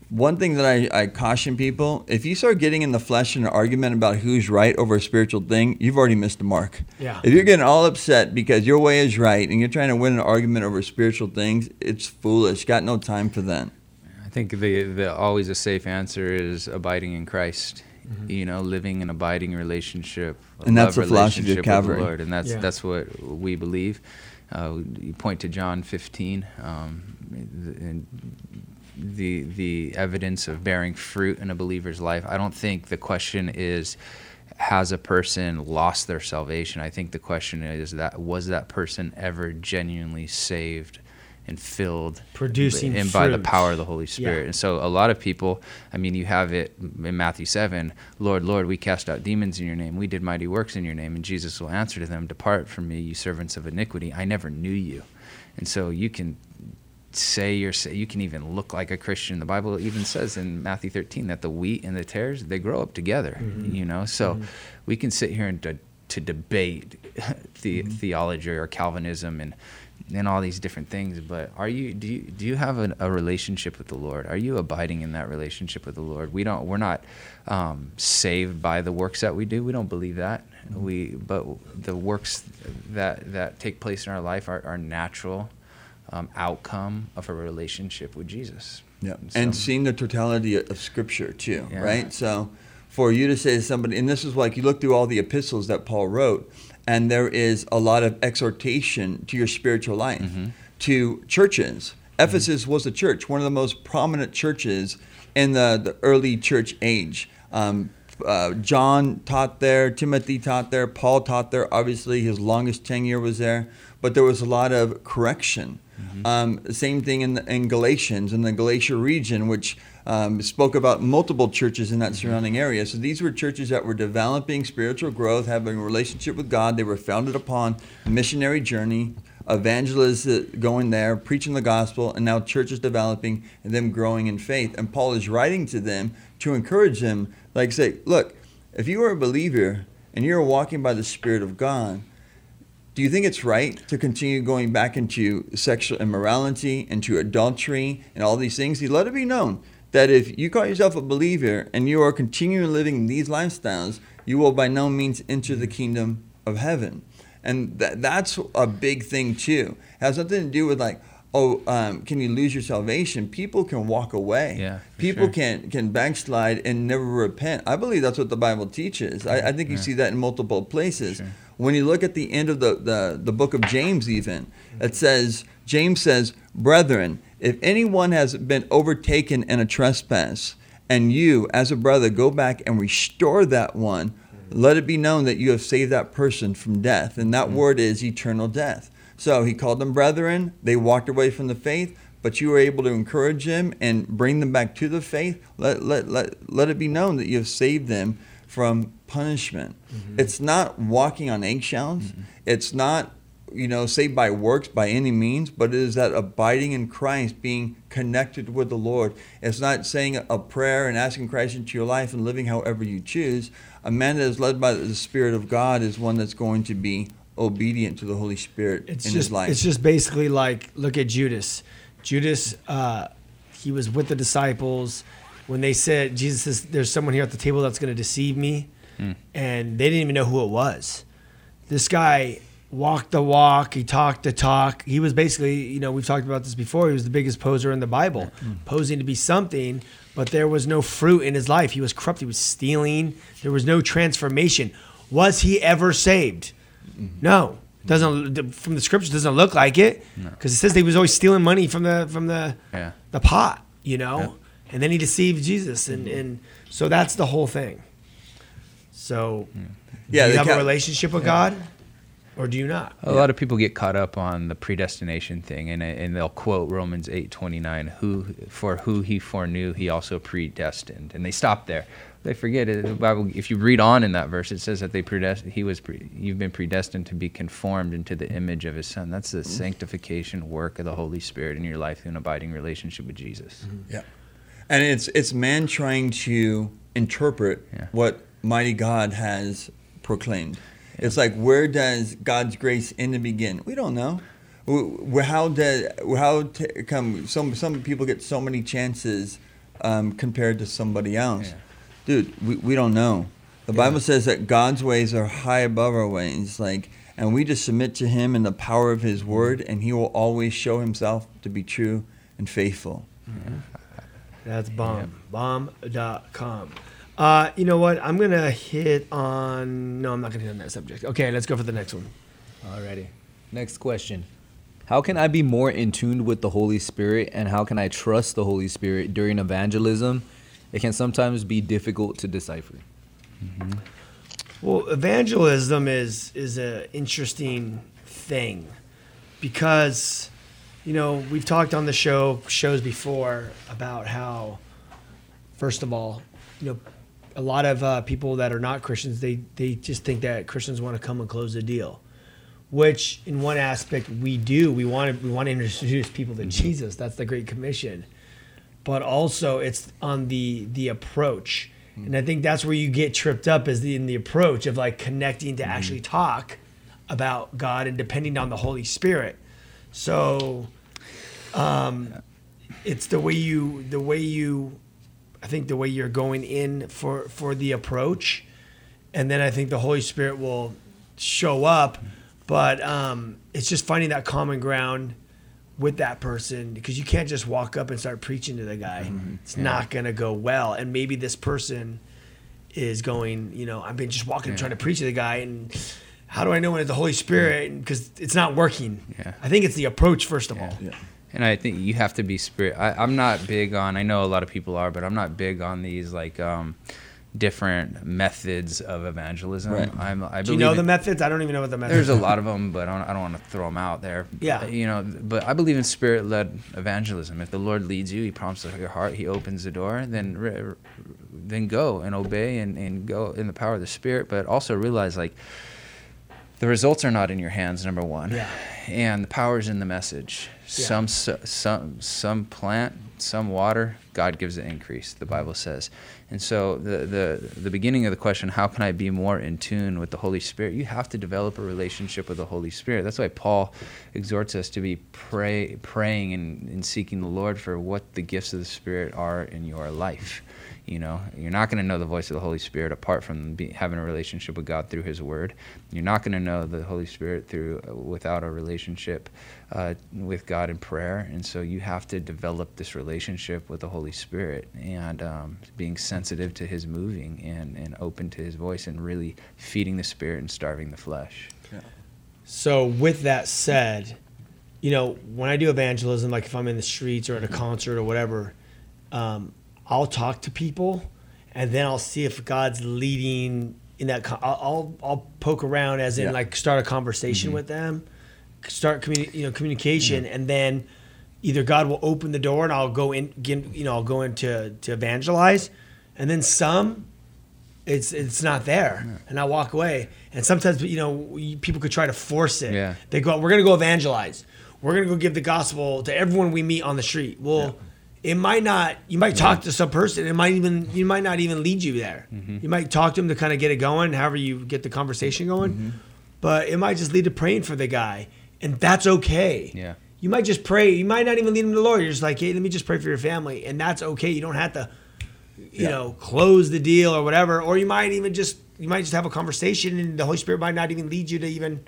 one thing that I, I caution people if you start getting in the flesh in an argument about who's right over a spiritual thing, you've already missed the mark. Yeah. If you're getting all upset because your way is right and you're trying to win an argument over spiritual things, it's foolish. Got no time for that. I think the, the always a safe answer is abiding in Christ. You know, living an abiding relationship, a And that's love the philosophy of relationship with the Lord, and that's Yeah. that's what we believe. Uh, you point to John 15, um, and the the evidence of bearing fruit in a believer's life. I don't think the question is has a person lost their salvation. I think the question is that was that person ever genuinely saved and filled Producing and by the power of the Holy Spirit. Yeah. And so a lot of people, I mean, you have it in Matthew 7, Lord, Lord, we cast out demons in your name. We did mighty works in your name. And Jesus will answer to them, Depart from me, you servants of iniquity. I never knew you. And so you can say you're you can even look like a Christian. The Bible even says in Matthew 13 that the wheat and the tares they grow up together. Mm-hmm. You know, so mm-hmm. we can sit here and de- to debate the mm-hmm. theology or Calvinism and and all these different things. But are you do you do you have an, a relationship with the Lord? Are you abiding in that relationship with the Lord? We don't. We're not um, saved by the works that we do. We don't believe that. We but the works that that take place in our life are, are natural um, outcome of a relationship with Jesus. Yeah, so- and seeing the totality of Scripture too, Yeah. right? So, for you to say to somebody, and this is like you look through all the epistles that Paul wrote, and there is a lot of exhortation to your spiritual life, Mm-hmm. to churches. Ephesus was a church, one of the most prominent churches in the, the early church age. Um, uh, John taught there, Timothy taught there, Paul taught there. Obviously, his longest tenure was there, but there was a lot of correction. Um, same thing in, in Galatians, in the Galatia region, which um, spoke about multiple churches in that surrounding area. So these were churches that were developing spiritual growth, having a relationship with God. They were founded upon a missionary journey, evangelists going there, preaching the gospel, and now churches developing and them growing in faith. And Paul is writing to them to encourage them, like say, look, if you are a believer and you're walking by the Spirit of God, do you think it's right to continue going back into sexual immorality, into adultery, and all these things? You let it be known that if you call yourself a believer and you are continuing living these lifestyles, you will by no means enter the kingdom of heaven. And that, that's a big thing too. It has nothing to do with like, oh, um, can you lose your salvation? People can walk away. Yeah, People sure. can can backslide and never repent. I believe that's what the Bible teaches. I, I think you see that in multiple places. Sure. When you look at the end of the, the, the book of James, even, it says, James says, Brethren, if anyone has been overtaken in a trespass, and you, as a brother, go back and restore that one, let it be known that you have saved that person from death. And that mm-hmm. word is eternal death. So he called them brethren. They walked away from the faith, but you were able to encourage them and bring them back to the faith. Let, let, let, let it be known that you have saved them from punishment. It's not walking on eggshells. It's not, you know, saved by works by any means, but it is that abiding in Christ, being connected with the Lord. It's not saying a prayer and asking Christ into your life and living however you choose. A man that is led by the Spirit of God is one that's going to be obedient to the Holy Spirit It's in just his life. it's just basically like look at Judas. Judas, uh, he was with the disciples when they said Jesus says there's someone here at the table that's going to deceive me, Mm. and they didn't even know who it was. This guy walked the walk, he talked the talk. He was basically, you know, we've talked about this before. He was the biggest poser in the Bible, mm. Mm. posing to be something, but there was no fruit in his life. He was corrupt. He was stealing. There was no transformation. Was he ever saved? Mm-hmm. No, doesn't from the scriptures doesn't look like it because it says he was always stealing money from the from the Yeah. the pot, you know, and then he deceived Jesus, and mm-hmm. and so that's the whole thing. So, Yeah, do you have a relationship with God, or do you not? A lot of people get caught up on the predestination thing, and and they'll quote Romans eight twenty nine, who for who he foreknew, he also predestined, and they stop there. They forget it. The Bible, if you read on in that verse, it says that they predestined. He was, pre, you've been predestined to be conformed into the image of His Son. That's the sanctification work of the Holy Spirit in your life, through an abiding relationship with Jesus. Mm-hmm. Yeah. And it's it's man trying to interpret Yeah. what mighty God has proclaimed. It's like where does God's grace end and begin? We don't know. Wh- wh- How did how t- come some some people get so many chances um, compared to somebody else? Yeah. Dude, we, we don't know. The Bible says that God's ways are high above our ways, like, and we just submit to Him in the power of His Word, and He will always show Himself to be true and faithful. That's bomb. Bomb.com. Uh, you know what? I'm gonna hit on. No, I'm not gonna hit on that subject. Okay, let's go for the next one. Alrighty. Next question. How can I be more in tune with the Holy Spirit and how can I trust the Holy Spirit during evangelism? It can sometimes be difficult to decipher. Well, evangelism is is a interesting thing because you know we've talked on the show shows before about how first of all you know a lot of uh, people that are not Christians they they just think that Christians want to come and close a deal, which in one aspect we do. We want to we want to introduce people to Jesus. That's the Great Commission, but also it's on the the approach. And I think that's where you get tripped up is the, in the approach of like connecting to actually talk about God and depending on the Holy Spirit. So, um, it's the way you the way you, I think the way you're going in for for the approach, and then I think the Holy Spirit will show up. But um, it's just finding that common ground with that person because you can't just walk up and start preaching to the guy. It's not gonna go well. And maybe this person is going, you know, I've been just walking trying to preach to the guy and how do I know when it's the Holy Spirit? Because it's not working. Yeah. I think it's the approach first of all. And I think you have to be spirit. I, I'm not big on. I know a lot of people are, but I'm not big on these like um, different methods of evangelism. Right. I'm. I Do you believe know in- the methods? I don't even know what the methods. There's a lot of them, but I don't, I don't want to throw them out there. Yeah. You know, but I believe in spirit-led evangelism. If the Lord leads you, He prompts your heart, He opens the door, then re- then go and obey and, and go in the power of the Spirit. But also realize like the results are not in your hands. Number one, Yeah. and the power is in the message. Some some some plant, some water. God gives the increase. The Bible says, and so the the the beginning of the question, how can I be more in tune with the Holy Spirit? You have to develop a relationship with the Holy Spirit. That's why Paul exhorts us to be pray praying and, and seeking the Lord for what the gifts of the Spirit are in your life. You know, you're not going to know the voice of the Holy Spirit apart from be, having a relationship with God through His Word. You're not going to know the Holy Spirit through without a relationship uh, with God in prayer. And so you have to develop this relationship with the Holy Spirit and um, being sensitive to His moving and, and open to His voice and really feeding the Spirit and starving the flesh. So with that said, you know, when I do evangelism, like if I'm in the streets or at a concert or whatever, um, I'll talk to people, and then I'll see if God's leading in that. Con- I'll, I'll I'll poke around, as in Yeah. like start a conversation mm-hmm. with them, start communi- you know communication, and then either God will open the door and I'll go in, you know, I'll go into to evangelize, and then some it's it's not there, and I walk away. And sometimes, you know, we- people could try to force it. Yeah. They go, "We're gonna go evangelize. We're gonna go give the gospel to everyone we meet on the street." Well, it might not. You might talk to some person. It might even. You might not even lead you there. Mm-hmm. You might talk to them to kind of get it going. However, you get the conversation going. Mm-hmm. But it might just lead to praying for the guy, and that's okay. Yeah. You might just pray. You might not even lead him to the Lord. You're just like, hey, let me just pray for your family, and that's okay. You don't have to you Yeah. know, close the deal or whatever. Or you might even just you might just have a conversation and the Holy Spirit might not even lead you to even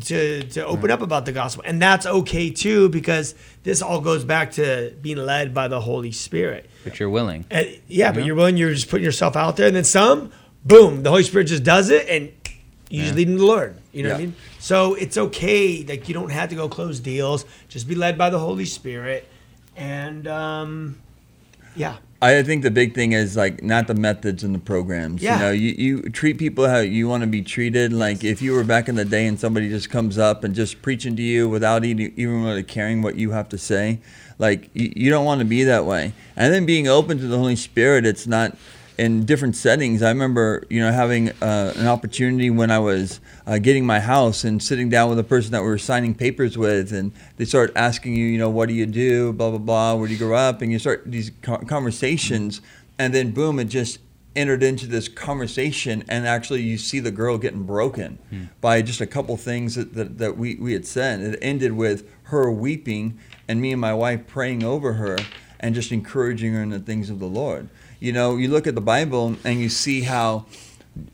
to to open up about the gospel. And that's okay too, because this all goes back to being led by the Holy Spirit. But you're willing. And yeah, but you're willing, you're just putting yourself out there, and then some, boom, the Holy Spirit just does it and you just lead them to the Lord. You know what I mean? So it's okay. Like you don't have to go close deals. Just be led by the Holy Spirit. And um yeah. I think the big thing is like not the methods and the programs. Yeah. You know, you, you treat people how you want to be treated. Like if you were back in the day and somebody just comes up and just preaching to you without even, even really caring what you have to say, like you, you don't want to be that way. And then being open to the Holy Spirit, it's not in different settings. I remember, you know, having uh, an opportunity when I was uh, getting my house and sitting down with a person that we were signing papers with, and they start asking you, you know, what do you do, blah blah blah, where do you grow up, and you start these conversations, and then boom, it just entered into this conversation, and actually you see the girl getting broken by just a couple things that, that, that we, we had said. It ended with her weeping, and me and my wife praying over her and just encouraging her in the things of the Lord. You know, you look at the Bible and you see how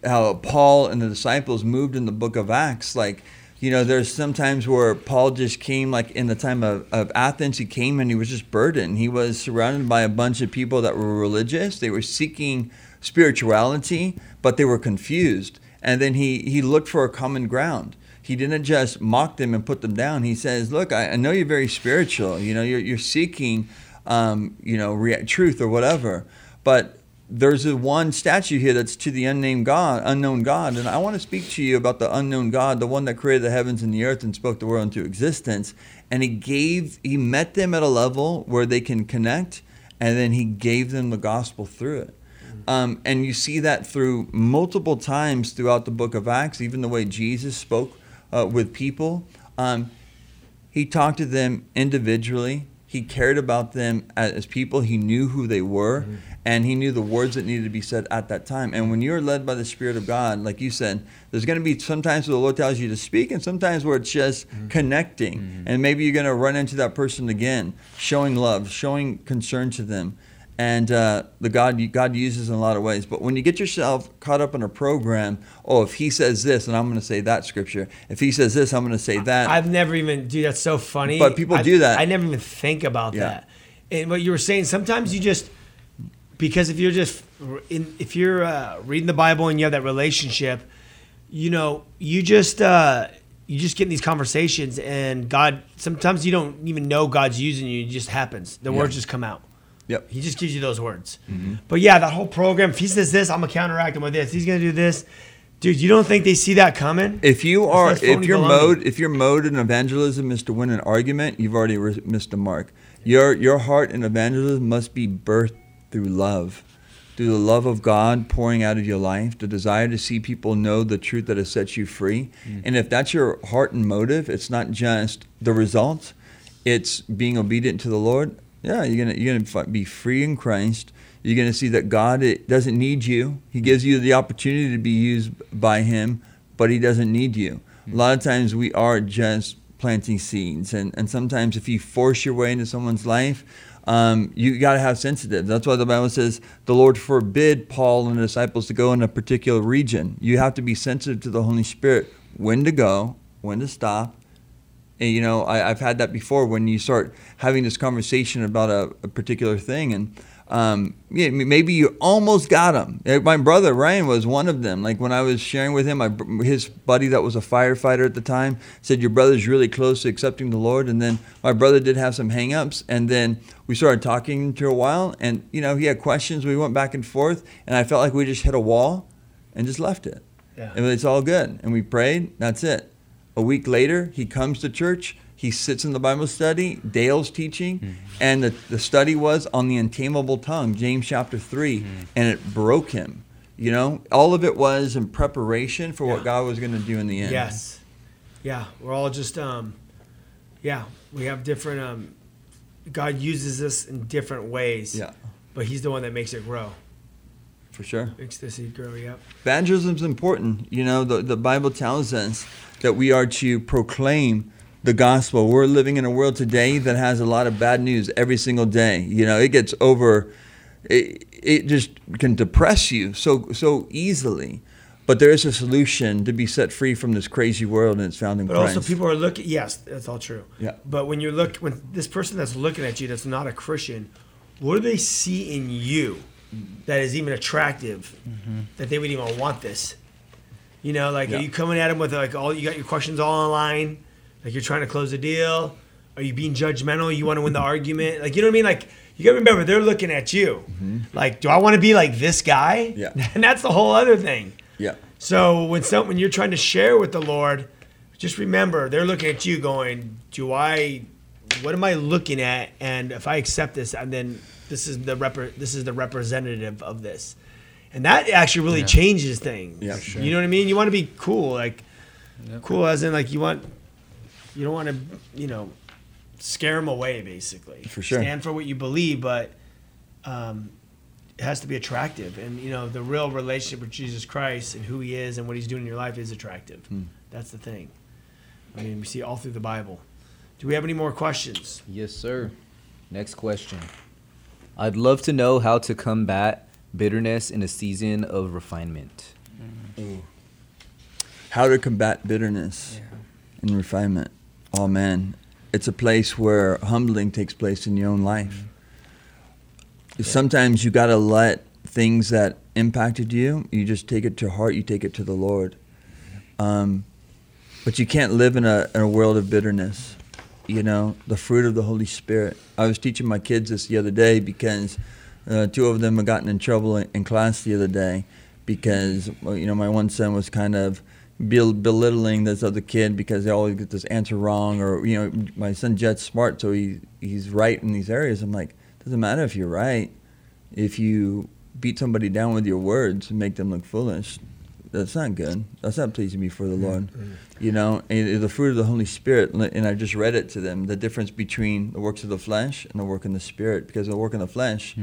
how Paul and the disciples moved in the book of Acts. Like You know, there's sometimes where Paul just came, like in the time of, of Athens, he came and he was just burdened. He was surrounded by a bunch of people that were religious. They were seeking spirituality, but they were confused. And then he, he looked for a common ground. He didn't just mock them and put them down. He says, Look, I, I know you're very spiritual. You know, you're, you're seeking, um, you know, rea- truth or whatever. But there's a one statue here that's to the unnamed God, unknown God, and I want to speak to you about the unknown God, the one that created the heavens and the earth and spoke the world into existence. And he gave, he met them at a level where they can connect, and then he gave them the gospel through it. Um, and you see that through multiple times throughout the book of Acts, even the way Jesus spoke uh, with people. Um, he talked to them individually. He cared about them as people. He knew who they were, mm-hmm. and he knew the words that needed to be said at that time. And when you're led by the Spirit of God, like you said, there's going to be sometimes where the Lord tells you to speak, and sometimes where it's just mm-hmm. connecting. Mm-hmm. And maybe you're going to run into that person again, showing love, showing concern to them. And uh, the God God uses in a lot of ways. But when you get yourself caught up in a program, oh, if he says this, and I'm going to say that scripture. If he says this, I'm going to say that. I've never even, dude, that's so funny. But people I- do that. I never even think about Yeah. that. And what you were saying, sometimes you just, because if you're just, in, if you're uh, reading the Bible and you have that relationship, you know, you just, uh, you just get in these conversations and God, sometimes you don't even know God's using you. It just happens. The words just come out. Yep. He just gives you those words. Mm-hmm. But yeah, that whole program, if he says this, I'm going to counteract him with this. He's going to do this. Dude, you don't think they see that coming? If you are, if your mode, if your mode in evangelism is to win an argument, you've already re- missed the mark. Your your heart in evangelism must be birthed through love, through the love of God pouring out of your life, the desire to see people know the truth that has set you free. Mm. And if that's your heart and motive, it's not just the result; it's being obedient to the Lord. Yeah, you're gonna you're gonna be free in Christ. You're gonna see that God it doesn't need you. He gives you the opportunity to be used by Him, but He doesn't need you. A lot of times we are just planting seeds, and and sometimes if you force your way into someone's life. Um, you got to have sensitive. That's why the Bible says the Lord forbid Paul and the disciples to go in a particular region. You have to be sensitive to the Holy Spirit, when to go, when to stop, and, you know, I, I've had that before when you start having this conversation about a, a particular thing, and um, yeah, maybe you almost got him. Eh, My brother Ryan was one of them. Like when I was sharing with him, br- his buddy that was a firefighter at the time said, "Your brother's really close to accepting the Lord." And then my brother did have some hangups, and then we started talking for a while, and you know, he had questions. We went back and forth, and I felt like we just hit a wall, and just left it. Yeah. And it's all good. And we prayed. That's it. A week later, he comes to church. He sits in the Bible study. Dale's teaching. And the, the study was on the untamable tongue, James chapter 3. And it broke him. You know, all of it was in preparation for what God was going to do in the end. Yes. Yeah, we're all just um yeah, we have different um God uses us in different ways. Yeah, But he's the one that makes it grow. for sure. Makes the seed grow, yep. Evangelism is important. You know, the, the Bible tells us that we are to proclaim the gospel. We're living in a world today that has a lot of bad news every single day. You know, it gets over, it, it just can depress you so so easily. But there is a solution to be set free from this crazy world, and it's found in But Christ. also people are looking yes, that's all true. Yeah. But when you look when this person that's looking at you that's not a Christian, what do they see in you that is even attractive mm-hmm. that they would even want this? You know, like Yeah. are you coming at them with like all you got your questions all online? Like you're trying to close a deal? Are you being judgmental? You want to win the argument? Like you know what I mean? Like you gotta remember they're looking at you. Mm-hmm. Like, do I want to be like this guy? Yeah. And that's the whole other thing. yeah, So when some when you're trying to share with the Lord, just remember they're looking at you, going, "Do I? What am I looking at? And if I accept this, and then this is the rep- this is the representative of this." And that actually really changes things. Yeah, sure. You know what I mean? You want to be cool, like cool as in like you want you don't want to you know scare them away basically. For sure. Stand for what you believe, but um, it has to be attractive. And you know, the real relationship with Jesus Christ and who He is and what He's doing in your life is attractive. Hmm. That's the thing. I mean, we see all through the Bible. Do we have any more questions? Yes, sir. Next question. I'd love to know how to combat bitterness in a season of refinement. Mm-hmm. how to combat bitterness. and refinement. Oh man, it's a place where humbling takes place in your own mm-hmm. life. Sometimes you got to let things that impacted you, you just take it to heart, you take it to the Lord. Mm-hmm. Um, but you can't live in a, in a world of bitterness. You know, the fruit of the Holy Spirit. I was teaching my kids this the other day because uh, two of them had gotten in trouble in, in class the other day because, you know, my one son was kind of bel- belittling this other kid because they always get this answer wrong or, you know, my son Jet's smart, so he, he's right in these areas. I'm like, doesn't matter if you're right. If you beat somebody down with your words and make them look foolish, that's not good. That's not pleasing before the Lord. You know, and the fruit of the Holy Spirit, and I just read it to them the difference between the works of the flesh and the work in the Spirit. Because the work in the flesh,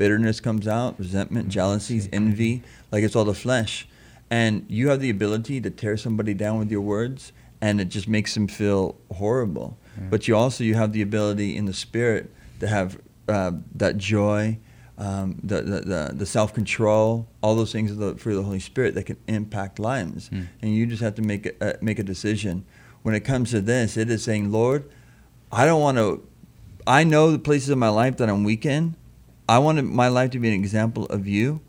bitterness comes out, resentment, jealousies, envy, like it's all the flesh. And you have the ability to tear somebody down with your words, and it just makes them feel horrible. But you also you have the ability in the Spirit to have uh, that joy, um, the, the, the, the self control, all those things of the Holy Spirit that can impact lives. And you just have to make a, uh, make a decision. When it comes to this, it is saying, Lord, I don't want to, I know the places in my life that I'm weak in. I want my life to be an example of you.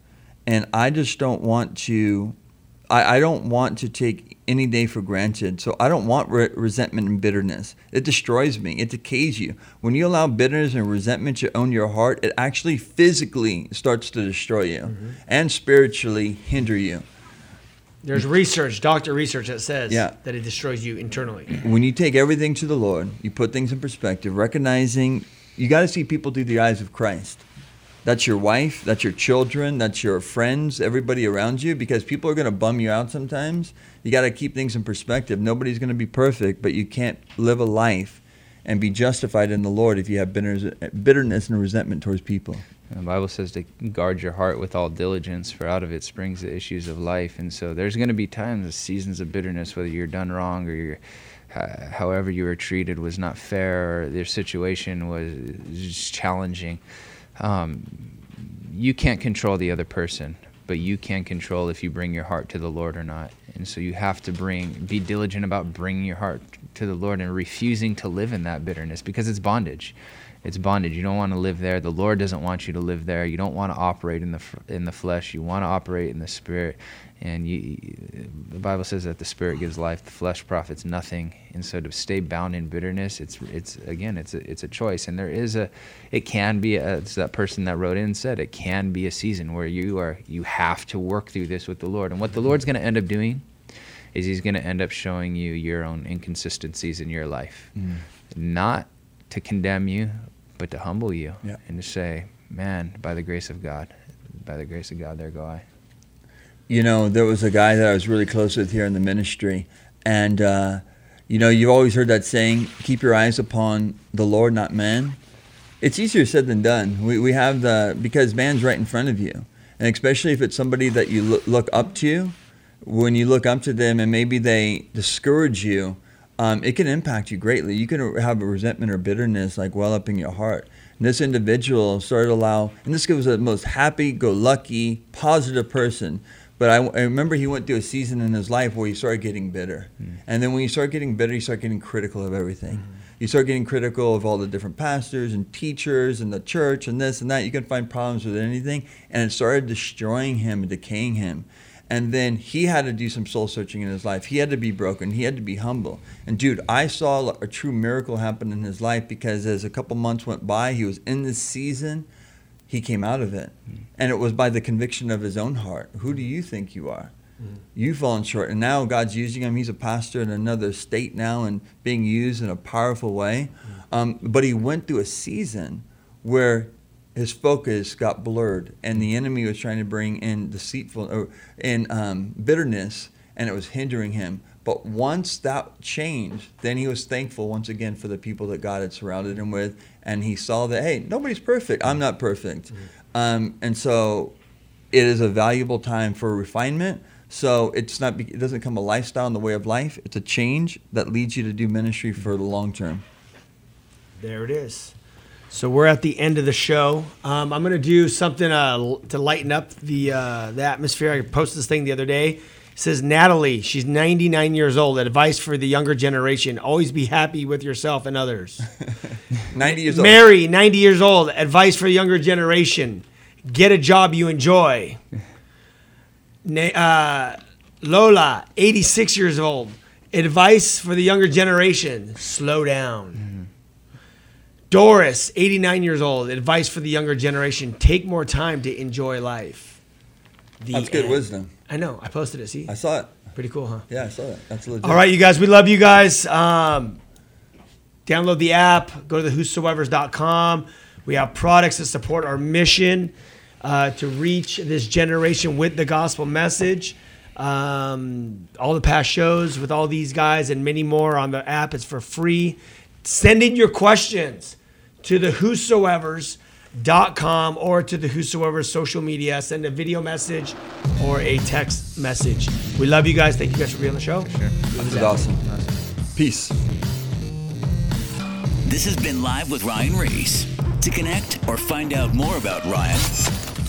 And I just don't want to, I, I don't want to take any day for granted. So I don't want re- resentment and bitterness. It destroys me. It decays you. When you allow bitterness and resentment to own your heart, it actually physically starts to destroy you mm-hmm. and spiritually hinder you. There's research, doctor research that says Yeah. that it destroys you internally. When you take everything to the Lord, you put things in perspective, recognizing you got to see people through the eyes of Christ. That's your wife, that's your children, that's your friends, everybody around you, because people are going to bum you out sometimes. You got to keep things in perspective. Nobody's going to be perfect, but you can't live a life and be justified in the Lord if you have bitterness, and resentment towards people. The Bible says to guard your heart with all diligence, for out of it springs the issues of life. And so there's going to be times, seasons of bitterness, whether you're done wrong or you're, uh, however you were treated was not fair, or their situation was challenging. Um, you can't control the other person, but you can control if you bring your heart to the Lord or not. And so you have to bring, be diligent about bringing your heart to the Lord and refusing to live in that bitterness because it's bondage. It's bondage. You don't want to live there. The Lord doesn't want you to live there. You don't want to operate in the in the flesh. You want to operate in the spirit. And you, the Bible says that the spirit gives life. The flesh profits nothing. And so to stay bound in bitterness, it's it's again, it's a, it's a choice. And there is a, it can be. A, it's that person that wrote in and said it can be a season where you are you have to work through this with the Lord. And what the Lord's going to end up doing is He's going to end up showing you your own inconsistencies in your life, mm. not to condemn you, but to humble you Yeah. and to say, "Man, by the grace of God, by the grace of God, there go I." You know, there was a guy that I was really close with here in the ministry, and uh, you know, you've always heard that saying, "Keep your eyes upon the Lord, not man." It's easier said than done. We we have the because man's right in front of you, and especially if it's somebody that you look, look up to, when you look up to them and maybe they discourage you, um, it can impact you greatly. You can have a resentment or bitterness like well up in your heart. And this individual started to allow, and this was the most happy-go-lucky, positive person. But I, I remember he went through a season in his life where he started getting bitter. Hmm. And then when you start getting bitter, you start getting critical of everything. Hmm. You start getting critical of all the different pastors and teachers and the church and this and that. You can find problems with anything. And it started destroying him and decaying him. And then he had to do some soul searching in his life. He had to be broken. He had to be humble. And dude, I saw a true miracle happen in his life because as a couple months went by, he was in this season. He came out of it. And it was by the conviction of his own heart. Who do you think you are? You've fallen short. And now God's using him. He's a pastor in another state now and being used in a powerful way. Um, but he went through a season where his focus got blurred and the enemy was trying to bring in deceitful or in um, bitterness and it was hindering him but once that changed then he was thankful once again for the people that god had surrounded him with and he saw that hey nobody's perfect i'm not perfect um, and so it is a valuable time for refinement so it's not it doesn't become a lifestyle in the way of life it's a change that leads you to do ministry for the long term There it is. So we're at the end of the show. Um, I'm gonna do something uh, to lighten up the uh, the atmosphere. I posted this thing the other day. Says Natalie, she's 99 years old. Advice for the younger generation: Always be happy with yourself and others. 90 years old. Mary, 90 years old. Advice for the younger generation: Get a job you enjoy. Uh, Lola, 86 years old. Advice for the younger generation: Slow down. Doris, 89 years old. Advice for the younger generation: Take more time to enjoy life. The That's good end. wisdom. I know. I posted it. See, I saw it. pretty cool, huh? Yeah, I saw it. That's legit. All right, you guys, we love you guys. Um, download the app, go to the whosoevers.com. We have products that support our mission uh, to reach this generation with the gospel message. Um, all the past shows with all these guys and many more on the app. It's for free. Send in your questions to the whosoevers.com or to the whosoever social media. Send a video message or a text message. We love you guys. Thank you guys for being on the show. This is awesome. Peace. This has been Live with Ryan Ries. To connect or find out more about Ryan,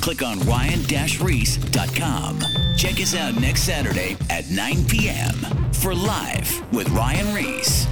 click on ryan-ries.com. Check us out next Saturday at 9 p.m. for Live with Ryan Ries.